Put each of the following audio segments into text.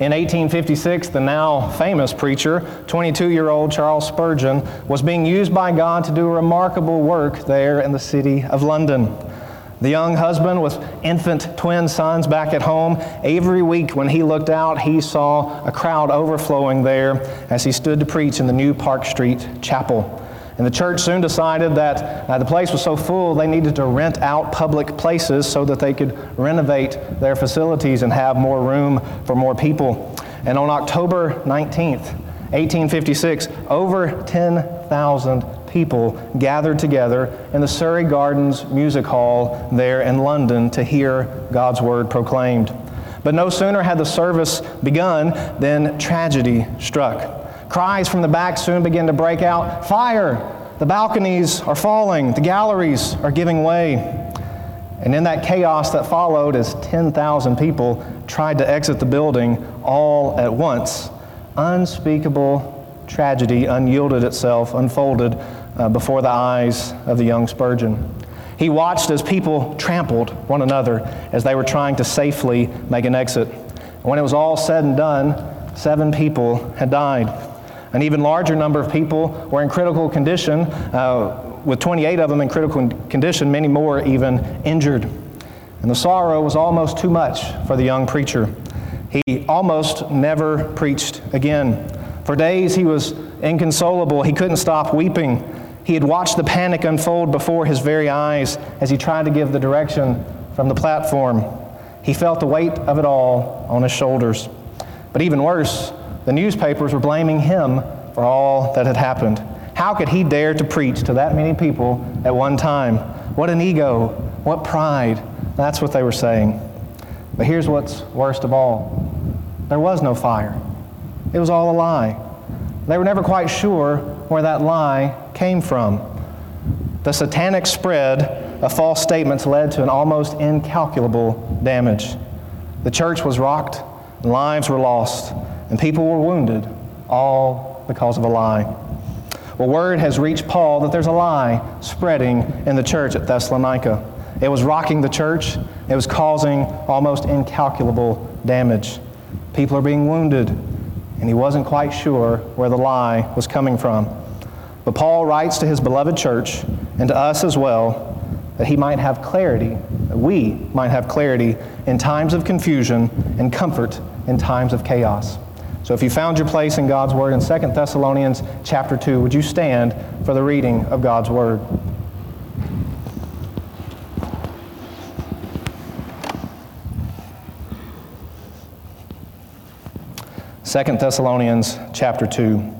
In 1856, the now famous preacher, 22 year old Charles Spurgeon, was being used by God to do remarkable work there in the city of London. The young husband with infant twin sons back at home, every week when he looked out, he saw a crowd overflowing there as he stood to preach in the new Park Street chapel. And the church soon decided that uh, the place was so full they needed to rent out public places so that they could renovate their facilities and have more room for more people. And on October 19th, 1856, over 10,000 people gathered together in the Surrey Gardens Music Hall there in London to hear God's word proclaimed. But no sooner had the service begun than tragedy struck. Cries from the back soon began to break out Fire! The balconies are falling, the galleries are giving way. And in that chaos that followed, as 10,000 people tried to exit the building all at once, unspeakable tragedy unyielded itself, unfolded uh, before the eyes of the young Spurgeon. He watched as people trampled one another as they were trying to safely make an exit. When it was all said and done, seven people had died. An even larger number of people were in critical condition, uh, with 28 of them in critical condition, many more even injured. And the sorrow was almost too much for the young preacher. He almost never preached again. For days he was inconsolable. He couldn't stop weeping. He had watched the panic unfold before his very eyes as he tried to give the direction from the platform. He felt the weight of it all on his shoulders. But even worse, the newspapers were blaming him for all that had happened. How could he dare to preach to that many people at one time? What an ego, what pride. That's what they were saying. But here's what's worst of all there was no fire. It was all a lie. They were never quite sure where that lie came from. The satanic spread of false statements led to an almost incalculable damage. The church was rocked, lives were lost, and people were wounded, all because of a lie. Well, word has reached Paul that there's a lie spreading in the church at Thessalonica. It was rocking the church, it was causing almost incalculable damage. People are being wounded, and he wasn't quite sure where the lie was coming from. But Paul writes to his beloved church and to us as well that he might have clarity, that we might have clarity in times of confusion and comfort in times of chaos. So if you found your place in God's word in 2 Thessalonians chapter 2, would you stand for the reading of God's word? Second Thessalonians chapter 2.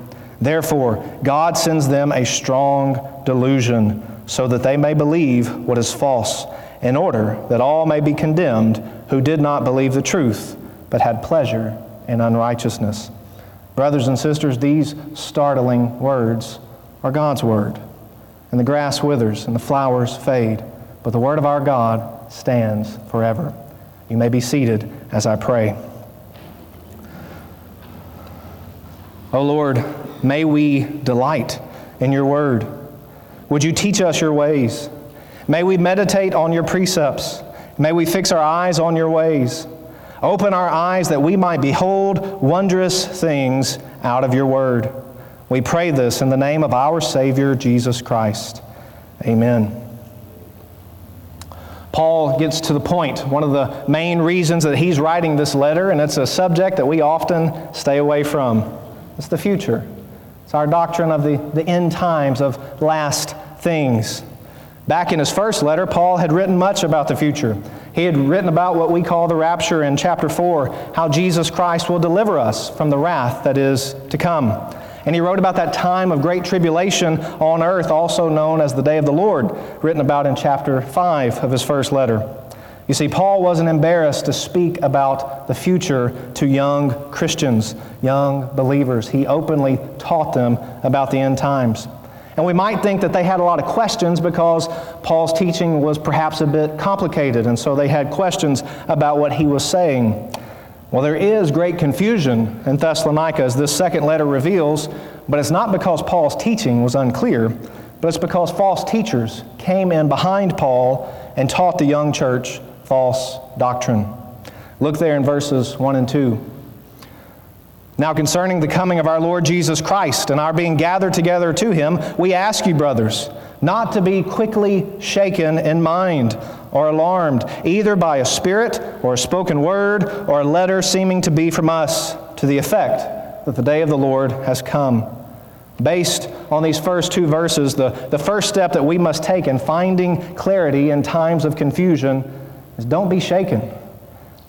Therefore, God sends them a strong delusion so that they may believe what is false, in order that all may be condemned who did not believe the truth, but had pleasure in unrighteousness. Brothers and sisters, these startling words are God's word. And the grass withers and the flowers fade, but the word of our God stands forever. You may be seated as I pray. O oh Lord, May we delight in your word. Would you teach us your ways? May we meditate on your precepts May we fix our eyes on your ways. Open our eyes that we might behold wondrous things out of your word. We pray this in the name of our Savior, Jesus Christ. Amen. Paul gets to the point. one of the main reasons that he's writing this letter, and it's a subject that we often stay away from. It's the future. It's our doctrine of the, the end times, of last things. Back in his first letter, Paul had written much about the future. He had written about what we call the rapture in chapter 4, how Jesus Christ will deliver us from the wrath that is to come. And he wrote about that time of great tribulation on earth, also known as the day of the Lord, written about in chapter 5 of his first letter. You see, Paul wasn't embarrassed to speak about the future to young Christians, young believers. He openly taught them about the end times. And we might think that they had a lot of questions because Paul's teaching was perhaps a bit complicated, and so they had questions about what he was saying. Well, there is great confusion in Thessalonica, as this second letter reveals, but it's not because Paul's teaching was unclear, but it's because false teachers came in behind Paul and taught the young church false doctrine. Look there in verses 1 and 2. Now, concerning the coming of our Lord Jesus Christ and our being gathered together to him, we ask you, brothers, not to be quickly shaken in mind or alarmed, either by a spirit or a spoken word or a letter seeming to be from us, to the effect that the day of the Lord has come. Based on these first two verses, the, the first step that we must take in finding clarity in times of confusion is don't be shaken.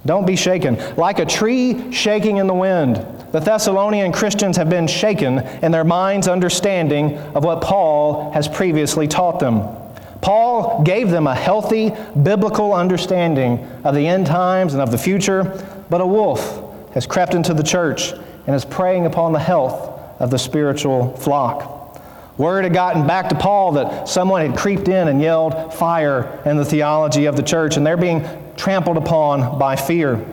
Don't be shaken. Like a tree shaking in the wind, the Thessalonian Christians have been shaken in their mind's understanding of what Paul has previously taught them. Paul gave them a healthy biblical understanding of the end times and of the future, but a wolf has crept into the church and is preying upon the health of the spiritual flock. Word had gotten back to Paul that someone had creeped in and yelled fire in the theology of the church, and they're being trampled upon by fear.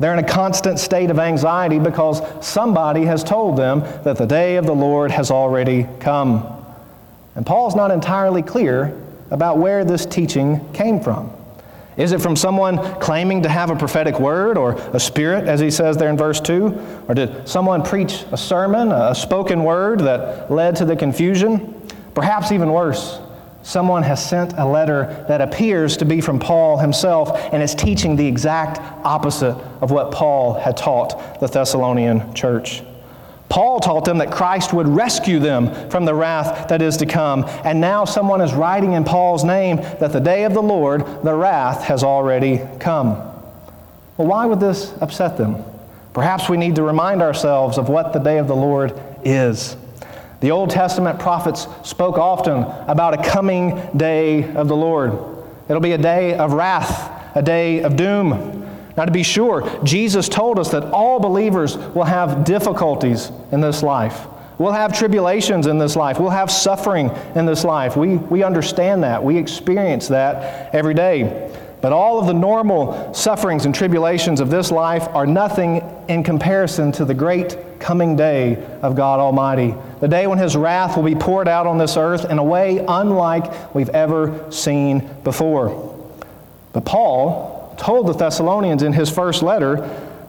They're in a constant state of anxiety because somebody has told them that the day of the Lord has already come. And Paul's not entirely clear about where this teaching came from. Is it from someone claiming to have a prophetic word or a spirit, as he says there in verse 2? Or did someone preach a sermon, a spoken word that led to the confusion? Perhaps even worse, someone has sent a letter that appears to be from Paul himself and is teaching the exact opposite of what Paul had taught the Thessalonian church. Paul taught them that Christ would rescue them from the wrath that is to come. And now someone is writing in Paul's name that the day of the Lord, the wrath, has already come. Well, why would this upset them? Perhaps we need to remind ourselves of what the day of the Lord is. The Old Testament prophets spoke often about a coming day of the Lord. It'll be a day of wrath, a day of doom. Now, to be sure, Jesus told us that all believers will have difficulties in this life. We'll have tribulations in this life. We'll have suffering in this life. We, we understand that. We experience that every day. But all of the normal sufferings and tribulations of this life are nothing in comparison to the great coming day of God Almighty. The day when His wrath will be poured out on this earth in a way unlike we've ever seen before. But Paul told the Thessalonians in his first letter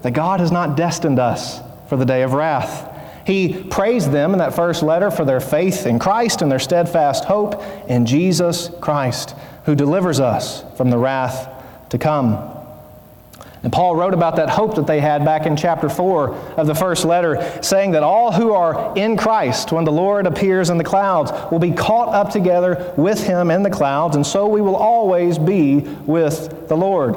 that God has not destined us for the day of wrath. He praised them in that first letter for their faith in Christ and their steadfast hope in Jesus Christ, who delivers us from the wrath to come. And Paul wrote about that hope that they had back in chapter 4 of the first letter, saying that all who are in Christ, when the Lord appears in the clouds, will be caught up together with him in the clouds, and so we will always be with the Lord.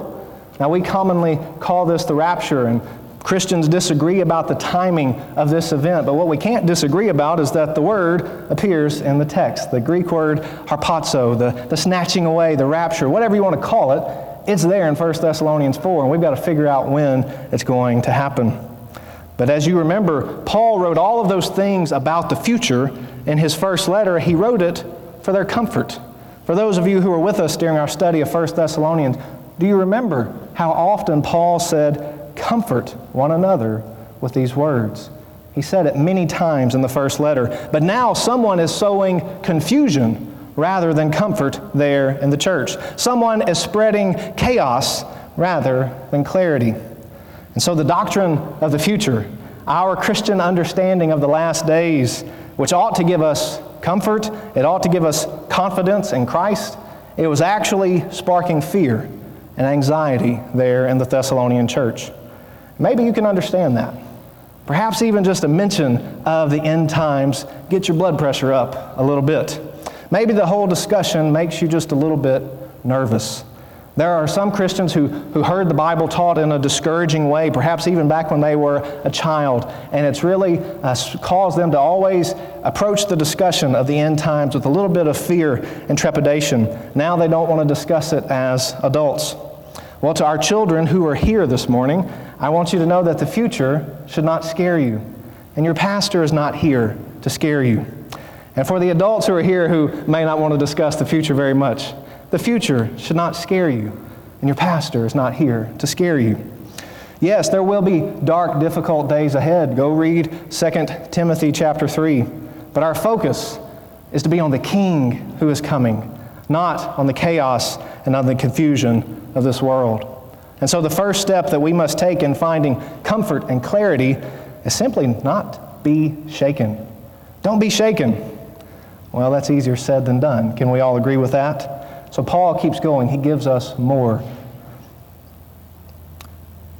Now, we commonly call this the rapture, and Christians disagree about the timing of this event, but what we can't disagree about is that the word appears in the text. The Greek word harpazo, the, the snatching away, the rapture, whatever you want to call it, it's there in 1 Thessalonians 4, and we've got to figure out when it's going to happen. But as you remember, Paul wrote all of those things about the future in his first letter. He wrote it for their comfort. For those of you who were with us during our study of 1 Thessalonians, do you remember how often Paul said, Comfort one another with these words? He said it many times in the first letter. But now someone is sowing confusion rather than comfort there in the church. Someone is spreading chaos rather than clarity. And so the doctrine of the future, our Christian understanding of the last days, which ought to give us comfort, it ought to give us confidence in Christ, it was actually sparking fear and anxiety there in the Thessalonian church. Maybe you can understand that. Perhaps even just a mention of the end times get your blood pressure up a little bit. Maybe the whole discussion makes you just a little bit nervous. There are some Christians who, who heard the Bible taught in a discouraging way, perhaps even back when they were a child, and it's really uh, caused them to always approach the discussion of the end times with a little bit of fear and trepidation. Now they don't want to discuss it as adults. Well, to our children who are here this morning, I want you to know that the future should not scare you, and your pastor is not here to scare you. And for the adults who are here who may not want to discuss the future very much, the future should not scare you, and your pastor is not here to scare you. Yes, there will be dark, difficult days ahead. Go read 2 Timothy chapter 3. But our focus is to be on the King who is coming, not on the chaos and on the confusion of this world. And so the first step that we must take in finding comfort and clarity is simply not be shaken. Don't be shaken. Well, that's easier said than done. Can we all agree with that? So Paul keeps going. He gives us more.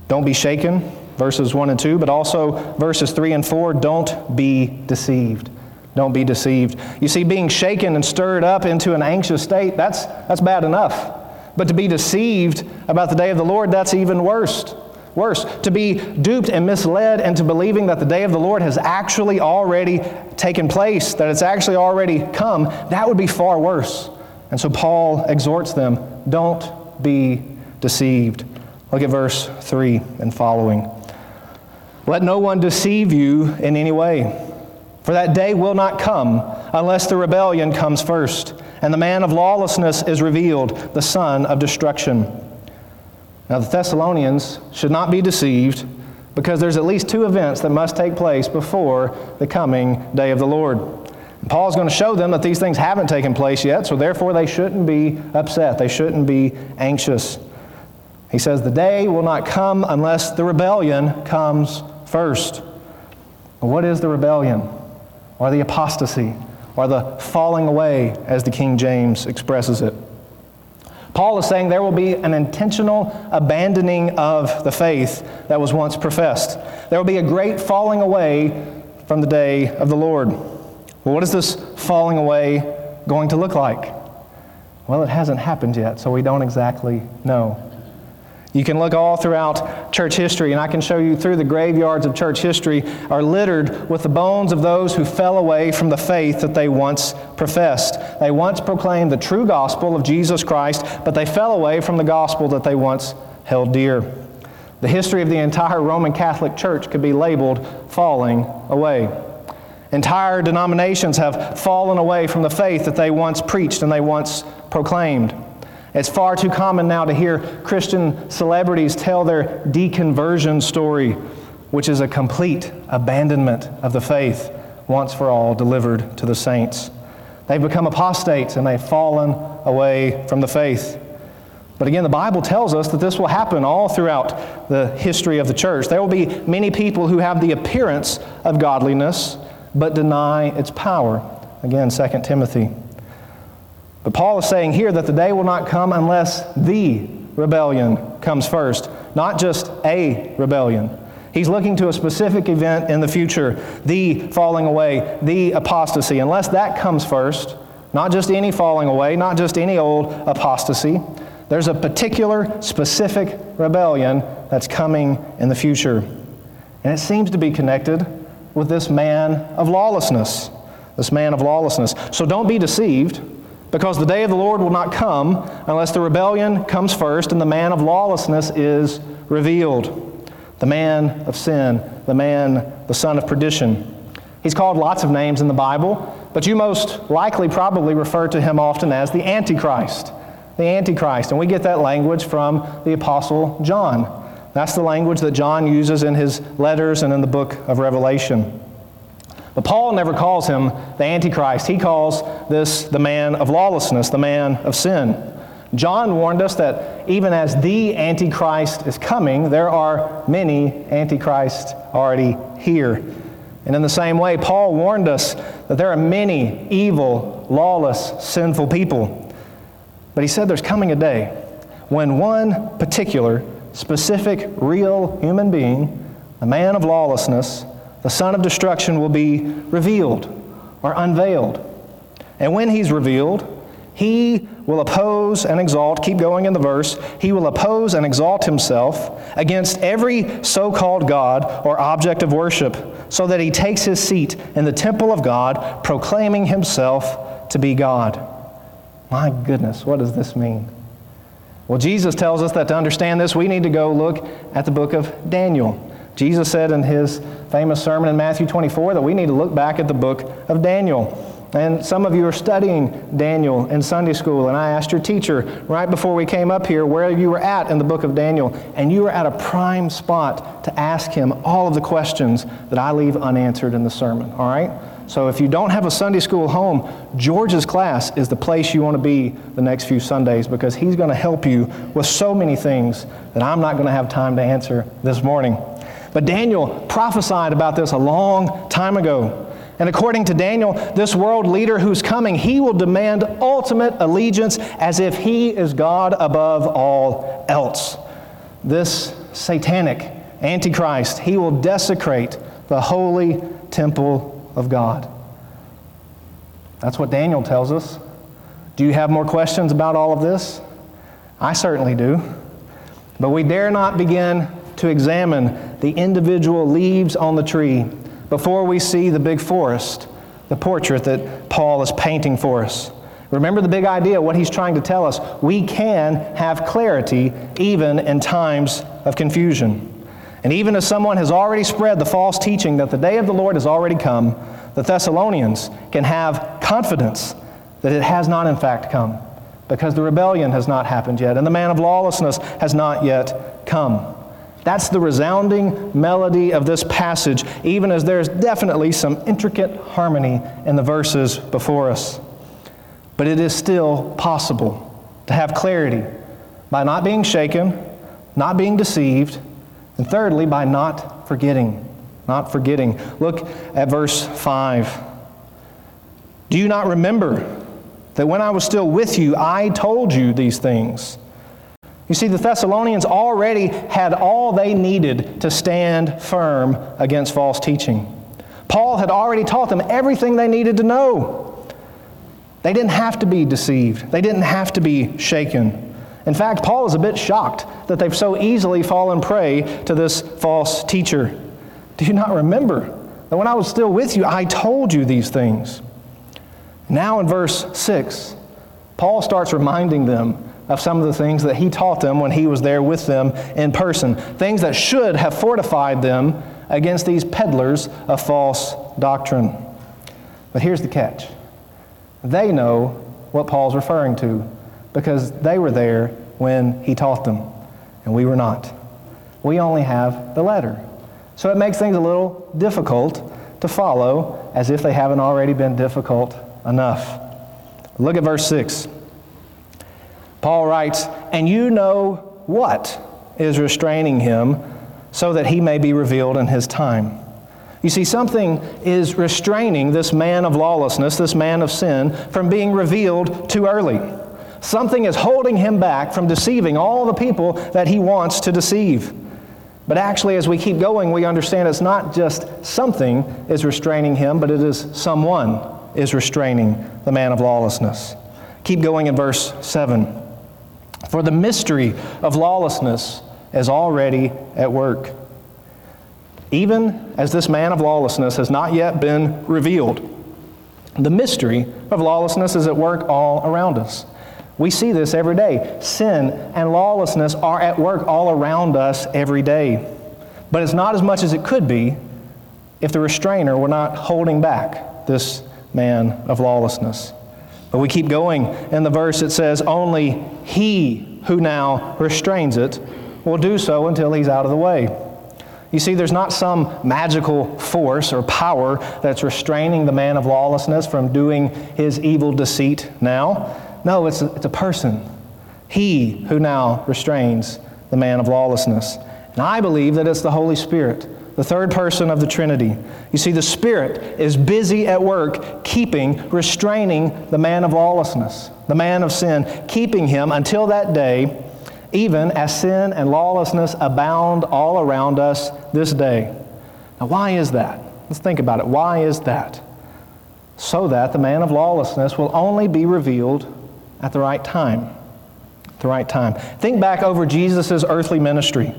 Don't be shaken, verses 1 and 2, but also verses 3 and 4. Don't be deceived. Don't be deceived. You see, being shaken and stirred up into an anxious state, that's, that's bad enough. But to be deceived about the day of the Lord, that's even worse. Worse, to be duped and misled into believing that the day of the Lord has actually already taken place, that it's actually already come, that would be far worse. And so Paul exhorts them don't be deceived. Look at verse 3 and following. Let no one deceive you in any way, for that day will not come unless the rebellion comes first and the man of lawlessness is revealed, the son of destruction. Now, the Thessalonians should not be deceived because there's at least two events that must take place before the coming day of the Lord. Paul's going to show them that these things haven't taken place yet, so therefore they shouldn't be upset. They shouldn't be anxious. He says, The day will not come unless the rebellion comes first. What is the rebellion? Or the apostasy? Or the falling away, as the King James expresses it. Paul is saying there will be an intentional abandoning of the faith that was once professed. There will be a great falling away from the day of the Lord. Well, what is this falling away going to look like? Well, it hasn't happened yet, so we don't exactly know. You can look all throughout church history, and I can show you through the graveyards of church history are littered with the bones of those who fell away from the faith that they once professed. They once proclaimed the true gospel of Jesus Christ, but they fell away from the gospel that they once held dear. The history of the entire Roman Catholic Church could be labeled falling away. Entire denominations have fallen away from the faith that they once preached and they once proclaimed. It's far too common now to hear Christian celebrities tell their deconversion story, which is a complete abandonment of the faith once for all delivered to the saints. They've become apostates and they've fallen away from the faith. But again, the Bible tells us that this will happen all throughout the history of the church. There will be many people who have the appearance of godliness but deny its power. Again, 2 Timothy but Paul is saying here that the day will not come unless the rebellion comes first, not just a rebellion. He's looking to a specific event in the future, the falling away, the apostasy. Unless that comes first, not just any falling away, not just any old apostasy, there's a particular, specific rebellion that's coming in the future. And it seems to be connected with this man of lawlessness. This man of lawlessness. So don't be deceived. Because the day of the Lord will not come unless the rebellion comes first and the man of lawlessness is revealed. The man of sin, the man, the son of perdition. He's called lots of names in the Bible, but you most likely probably refer to him often as the Antichrist. The Antichrist. And we get that language from the Apostle John. That's the language that John uses in his letters and in the book of Revelation. But Paul never calls him the Antichrist. He calls this the man of lawlessness, the man of sin. John warned us that even as the Antichrist is coming, there are many Antichrists already here. And in the same way, Paul warned us that there are many evil, lawless, sinful people. But he said there's coming a day when one particular, specific, real human being, the man of lawlessness, the son of destruction, will be revealed or unveiled. And when he's revealed, he will oppose and exalt, keep going in the verse, he will oppose and exalt himself against every so called God or object of worship, so that he takes his seat in the temple of God, proclaiming himself to be God. My goodness, what does this mean? Well, Jesus tells us that to understand this, we need to go look at the book of Daniel. Jesus said in his famous sermon in Matthew 24 that we need to look back at the book of Daniel. And some of you are studying Daniel in Sunday school, and I asked your teacher right before we came up here where you were at in the book of Daniel, and you were at a prime spot to ask him all of the questions that I leave unanswered in the sermon, all right? So if you don't have a Sunday school home, George's class is the place you want to be the next few Sundays because he's going to help you with so many things that I'm not going to have time to answer this morning. But Daniel prophesied about this a long time ago. And according to Daniel, this world leader who's coming, he will demand ultimate allegiance as if he is God above all else. This satanic Antichrist, he will desecrate the holy temple of God. That's what Daniel tells us. Do you have more questions about all of this? I certainly do. But we dare not begin to examine the individual leaves on the tree before we see the big forest, the portrait that Paul is painting for us. Remember the big idea, what he's trying to tell us. We can have clarity even in times of confusion. And even as someone has already spread the false teaching that the day of the Lord has already come, the Thessalonians can have confidence that it has not in fact come because the rebellion has not happened yet and the man of lawlessness has not yet come. That's the resounding melody of this passage, even as there's definitely some intricate harmony in the verses before us. But it is still possible to have clarity by not being shaken, not being deceived, and thirdly, by not forgetting. Not forgetting. Look at verse 5. Do you not remember that when I was still with you, I told you these things? You see, the Thessalonians already had all they needed to stand firm against false teaching. Paul had already taught them everything they needed to know. They didn't have to be deceived, they didn't have to be shaken. In fact, Paul is a bit shocked that they've so easily fallen prey to this false teacher. Do you not remember that when I was still with you, I told you these things? Now, in verse 6, Paul starts reminding them of some of the things that he taught them when he was there with them in person. Things that should have fortified them against these peddlers of false doctrine. But here's the catch they know what Paul's referring to because they were there when he taught them, and we were not. We only have the letter. So it makes things a little difficult to follow as if they haven't already been difficult enough. Look at verse 6. Paul writes, And you know what is restraining him so that he may be revealed in his time. You see, something is restraining this man of lawlessness, this man of sin, from being revealed too early. Something is holding him back from deceiving all the people that he wants to deceive. But actually, as we keep going, we understand it's not just something is restraining him, but it is someone is restraining the man of lawlessness. Keep going in verse 7. For the mystery of lawlessness is already at work. Even as this man of lawlessness has not yet been revealed, the mystery of lawlessness is at work all around us. We see this every day. Sin and lawlessness are at work all around us every day. But it's not as much as it could be if the restrainer were not holding back this man of lawlessness. But we keep going. In the verse, it says, Only he who now restrains it will do so until he's out of the way. You see, there's not some magical force or power that's restraining the man of lawlessness from doing his evil deceit now. No, it's a, it's a person. He who now restrains the man of lawlessness. And I believe that it's the Holy Spirit, the third person of the Trinity. You see, the Spirit is busy at work keeping, restraining the man of lawlessness, the man of sin, keeping him until that day even as sin and lawlessness abound all around us this day. Now, why is that? Let's think about it. Why is that? So that the man of lawlessness will only be revealed at the right time. At the right time. Think back over Jesus' earthly ministry.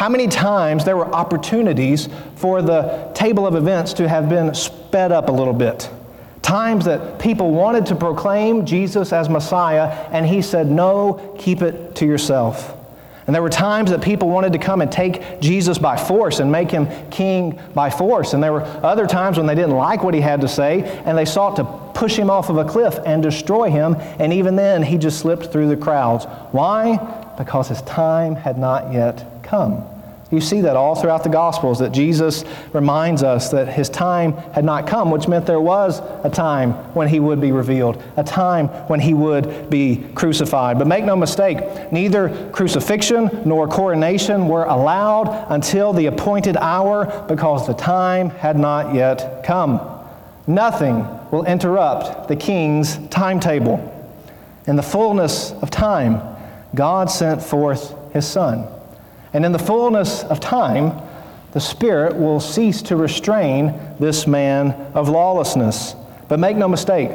How many times there were opportunities for the table of events to have been sped up a little bit? Times that people wanted to proclaim Jesus as Messiah, and he said, No, keep it to yourself. And there were times that people wanted to come and take Jesus by force and make him king by force. And there were other times when they didn't like what he had to say, and they sought to push him off of a cliff and destroy him. And even then, he just slipped through the crowds. Why? Because his time had not yet come. You see that all throughout the Gospels, that Jesus reminds us that his time had not come, which meant there was a time when he would be revealed, a time when he would be crucified. But make no mistake, neither crucifixion nor coronation were allowed until the appointed hour because the time had not yet come. Nothing will interrupt the king's timetable. In the fullness of time, God sent forth his Son. And in the fullness of time, the Spirit will cease to restrain this man of lawlessness. But make no mistake,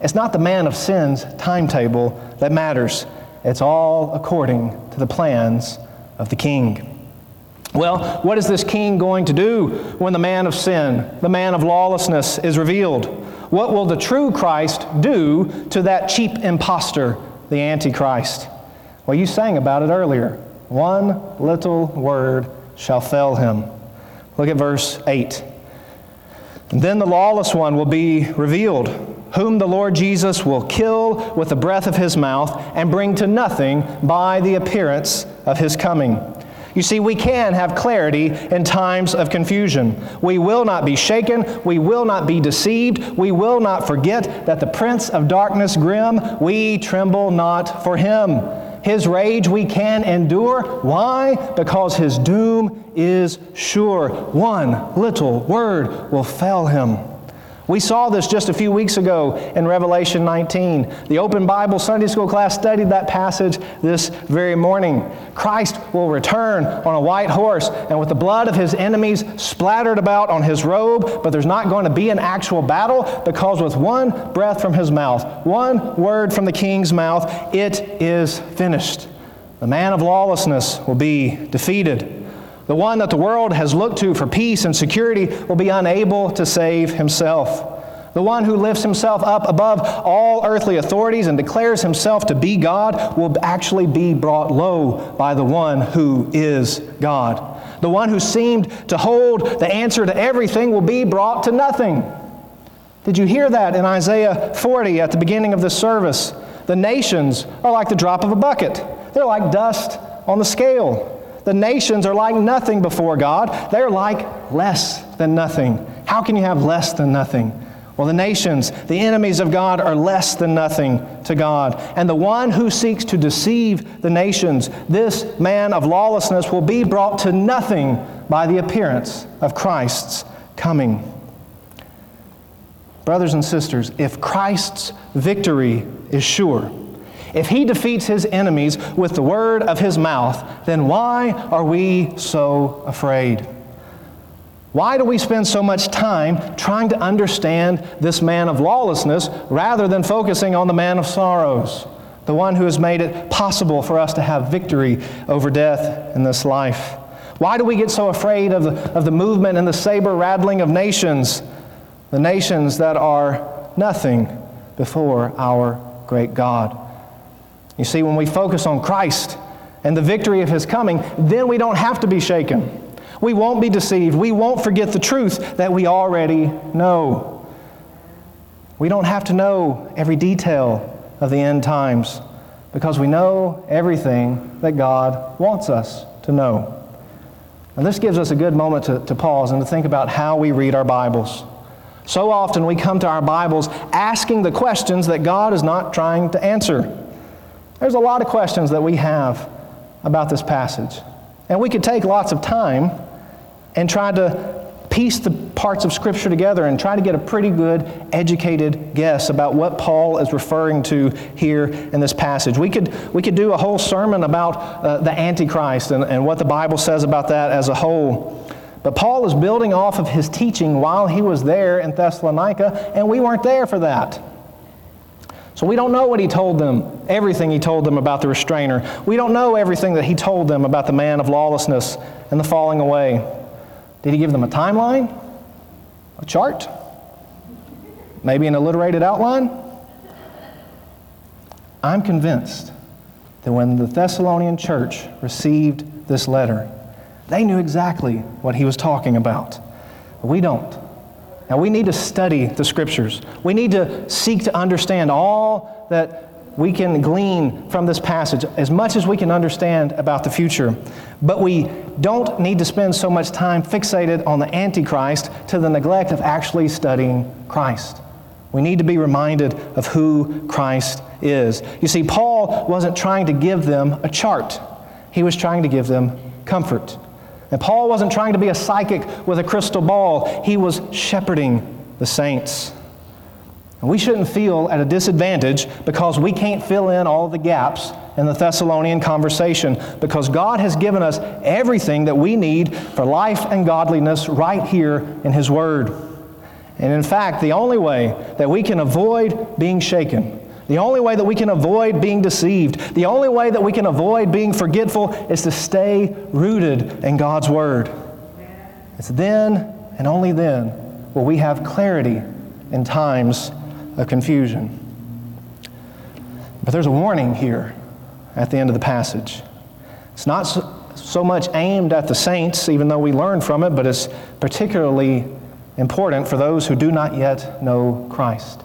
it's not the man of sin's timetable that matters. It's all according to the plans of the king. Well, what is this king going to do when the man of sin, the man of lawlessness, is revealed? What will the true Christ do to that cheap impostor, the Antichrist? Well, you sang about it earlier. One little word shall fail him. Look at verse 8. And then the lawless one will be revealed, whom the Lord Jesus will kill with the breath of his mouth and bring to nothing by the appearance of his coming. You see, we can have clarity in times of confusion. We will not be shaken. We will not be deceived. We will not forget that the prince of darkness grim, we tremble not for him. His rage we can endure. Why? Because his doom is sure. One little word will fell him. We saw this just a few weeks ago in Revelation 19. The Open Bible Sunday School class studied that passage this very morning. Christ will return on a white horse and with the blood of his enemies splattered about on his robe, but there's not going to be an actual battle because with one breath from his mouth, one word from the king's mouth, it is finished. The man of lawlessness will be defeated. The one that the world has looked to for peace and security will be unable to save himself. The one who lifts himself up above all earthly authorities and declares himself to be God will actually be brought low by the one who is God. The one who seemed to hold the answer to everything will be brought to nothing. Did you hear that in Isaiah 40 at the beginning of this service? The nations are like the drop of a bucket, they're like dust on the scale. The nations are like nothing before God. They're like less than nothing. How can you have less than nothing? Well, the nations, the enemies of God, are less than nothing to God. And the one who seeks to deceive the nations, this man of lawlessness, will be brought to nothing by the appearance of Christ's coming. Brothers and sisters, if Christ's victory is sure, if he defeats his enemies with the word of his mouth, then why are we so afraid? Why do we spend so much time trying to understand this man of lawlessness rather than focusing on the man of sorrows, the one who has made it possible for us to have victory over death in this life? Why do we get so afraid of the, of the movement and the saber rattling of nations, the nations that are nothing before our great God? You see, when we focus on Christ and the victory of his coming, then we don't have to be shaken. We won't be deceived. We won't forget the truth that we already know. We don't have to know every detail of the end times because we know everything that God wants us to know. And this gives us a good moment to, to pause and to think about how we read our Bibles. So often we come to our Bibles asking the questions that God is not trying to answer. There's a lot of questions that we have about this passage. And we could take lots of time and try to piece the parts of Scripture together and try to get a pretty good, educated guess about what Paul is referring to here in this passage. We could, we could do a whole sermon about uh, the Antichrist and, and what the Bible says about that as a whole. But Paul is building off of his teaching while he was there in Thessalonica, and we weren't there for that. So we don't know what he told them, everything he told them about the restrainer. We don't know everything that he told them about the man of lawlessness and the falling away. Did he give them a timeline? A chart? Maybe an alliterated outline? I'm convinced that when the Thessalonian church received this letter, they knew exactly what he was talking about. We don't. Now, we need to study the scriptures. We need to seek to understand all that we can glean from this passage as much as we can understand about the future. But we don't need to spend so much time fixated on the Antichrist to the neglect of actually studying Christ. We need to be reminded of who Christ is. You see, Paul wasn't trying to give them a chart, he was trying to give them comfort. And Paul wasn't trying to be a psychic with a crystal ball, he was shepherding the saints. And we shouldn't feel at a disadvantage because we can't fill in all the gaps in the Thessalonian conversation because God has given us everything that we need for life and godliness right here in His Word. And in fact, the only way that we can avoid being shaken, the only way that we can avoid being deceived, the only way that we can avoid being forgetful is to stay rooted in God's Word. It's then and only then will we have clarity in times of confusion. But there's a warning here at the end of the passage. It's not so, much aimed at the saints, even though we learn from it, but it's particularly important for those who do not yet know Christ.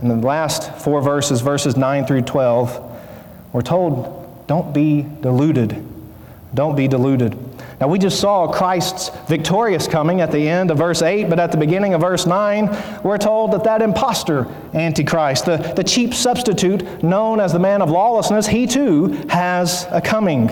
In the last four verses, verses 9 through 12, we're told, don't be deluded. Don't be deluded. Now, we just saw Christ's victorious coming at the end of verse 8, but at the beginning of verse 9, we're told that that impostor Antichrist, the, the cheap substitute known as the man of lawlessness, he too has a coming.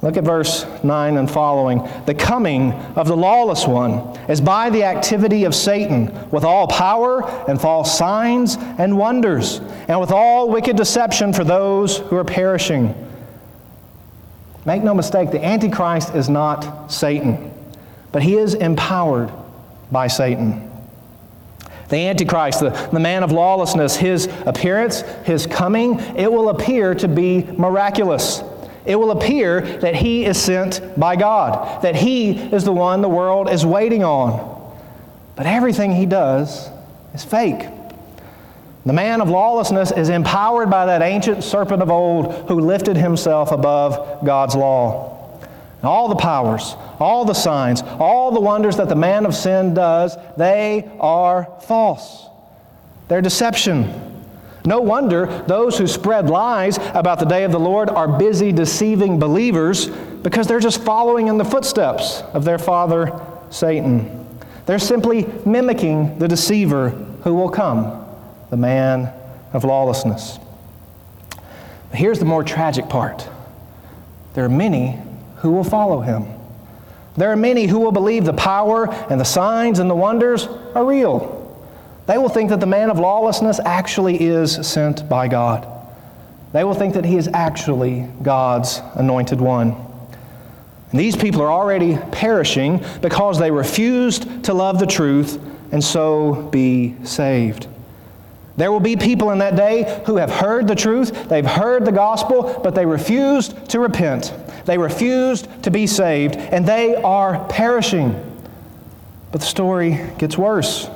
Look at verse 9 and following. The coming of the lawless one is by the activity of Satan, with all power and false signs and wonders, and with all wicked deception for those who are perishing Make no mistake, the Antichrist is not Satan, but he is empowered by Satan. The Antichrist, the, the man of lawlessness, his appearance, his coming, it will appear to be miraculous. It will appear that he is sent by God, that he is the one the world is waiting on. But everything he does is fake. The man of lawlessness is empowered by that ancient serpent of old who lifted himself above God's law. And all the powers, all the signs, all the wonders that the man of sin does, they are false. They're deception. No wonder those who spread lies about the day of the Lord are busy deceiving believers because they're just following in the footsteps of their father, Satan. They're simply mimicking the deceiver who will come the man of lawlessness. But here's the more tragic part there are many who will follow him. There are many who will believe the power and the signs and the wonders are real. They will think that the man of lawlessness actually is sent by God. They will think that he is actually God's anointed one. And these people are already perishing because they refused to love the truth and so be saved. There will be people in that day who have heard the truth, they've heard the gospel, but they refused to repent. They refused to be saved, and they are perishing. But the story gets worse.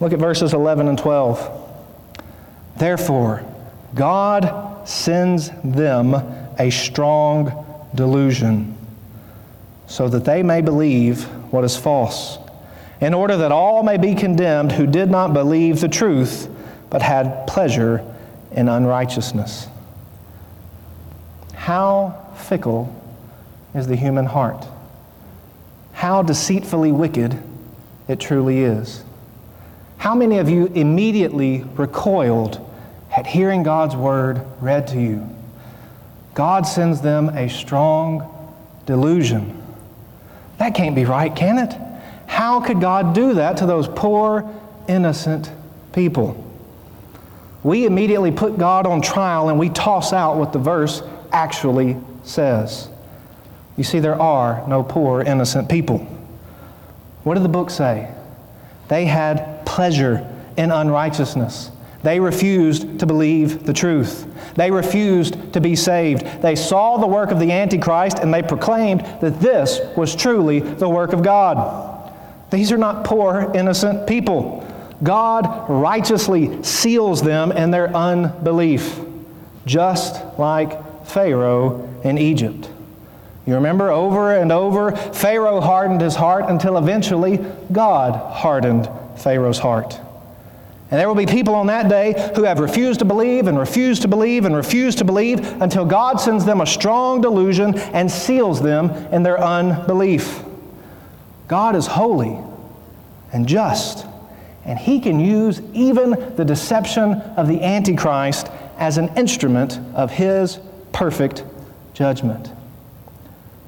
Look at verses 11 and 12. Therefore, God sends them a strong delusion, so that they may believe what is false in order that all may be condemned who did not believe the truth, but had pleasure in unrighteousness. How fickle is the human heart? how deceitfully wicked it truly is. How many of you immediately recoiled at hearing God's word read to you? God sends them a strong delusion. That can't be right, can it? How could God do that to those poor, innocent people? We immediately put God on trial and we toss out what the verse actually says. You see, there are no poor, innocent people. What did the book say? They had pleasure in unrighteousness. They refused to believe the truth. They refused to be saved. They saw the work of the Antichrist and they proclaimed that this was truly the work of God. These are not poor, innocent people. God righteously seals them in their unbelief, just like Pharaoh in Egypt. You remember over and over, Pharaoh hardened his heart until eventually God hardened Pharaoh's heart. And there will be people on that day who have refused to believe and refused to believe and refused to believe until God sends them a strong delusion and seals them in their unbelief. God is holy and just, and He can use even the deception of the Antichrist as an instrument of His perfect judgment.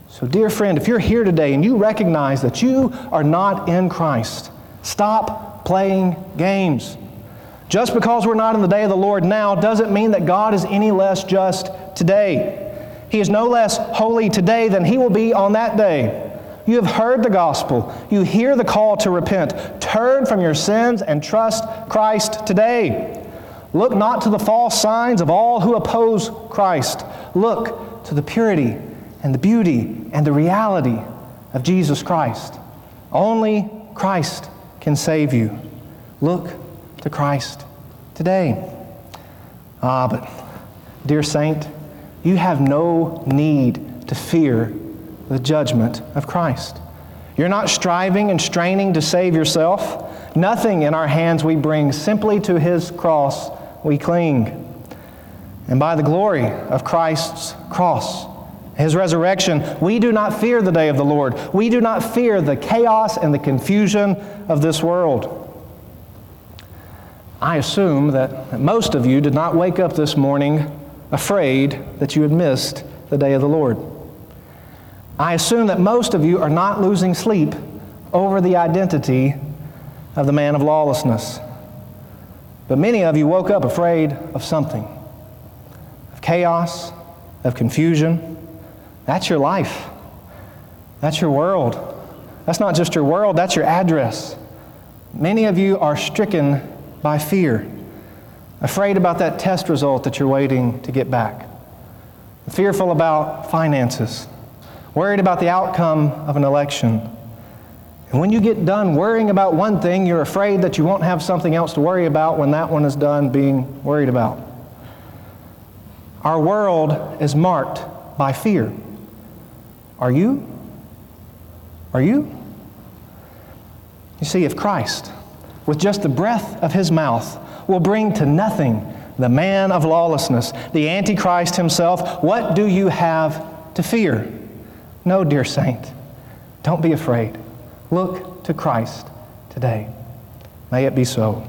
So, dear friend, if you're here today and you recognize that you are not in Christ, stop playing games. Just because we're not in the day of the Lord now doesn't mean that God is any less just today. He is no less holy today than He will be on that day. You have heard the gospel. You hear the call to repent. Turn from your sins and trust Christ today. Look not to the false signs of all who oppose Christ. Look to the purity and the beauty and the reality of Jesus Christ. Only Christ can save you. Look to Christ today. Ah, but dear saint, you have no need to fear the judgment of Christ. You're not striving and straining to save yourself. Nothing in our hands we bring, simply to His cross we cling. And by the glory of Christ's cross, his resurrection, we do not fear the day of the Lord. We do not fear the chaos and the confusion of this world. I assume that most of you did not wake up this morning afraid that you had missed the day of the Lord. I assume that most of you are not losing sleep over the identity of the man of lawlessness. But many of you woke up afraid of something of chaos, of confusion that's your life. That's your world. That's not just your world, that's your address. Many of you are stricken by fear, afraid about that test result that you're waiting to get back, fearful about finances, worried about the outcome of an election. And when you get done worrying about one thing, you're afraid that you won't have something else to worry about when that one is done being worried about. Our world is marked by fear. Are you? Are you? You see, if Christ, with just the breath of his mouth, will bring to nothing the man of lawlessness, the Antichrist himself, what do you have to fear? No, dear saint, don't be afraid. Look to Christ today. May it be so.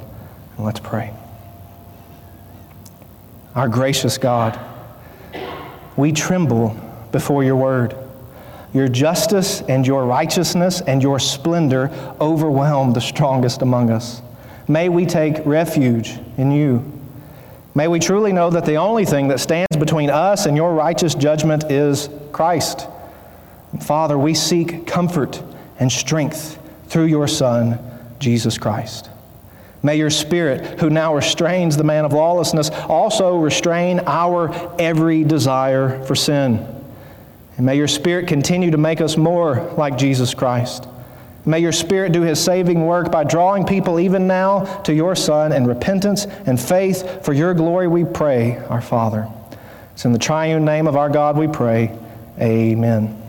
And let's pray. Our gracious God, we tremble before your word. Your justice and your righteousness and your splendor overwhelm the strongest among us. May we take refuge in you. May we truly know that the only thing that stands between us and your righteous judgment is Christ. Father, we seek comfort and strength through your Son, Jesus Christ. May your Spirit, who now restrains the man of lawlessness, also restrain our every desire for sin. And may your Spirit continue to make us more like Jesus Christ. May your Spirit do his saving work by drawing people even now to your Son in repentance and faith. For your glory we pray, our Father. It's in the triune name of our God we pray. Amen.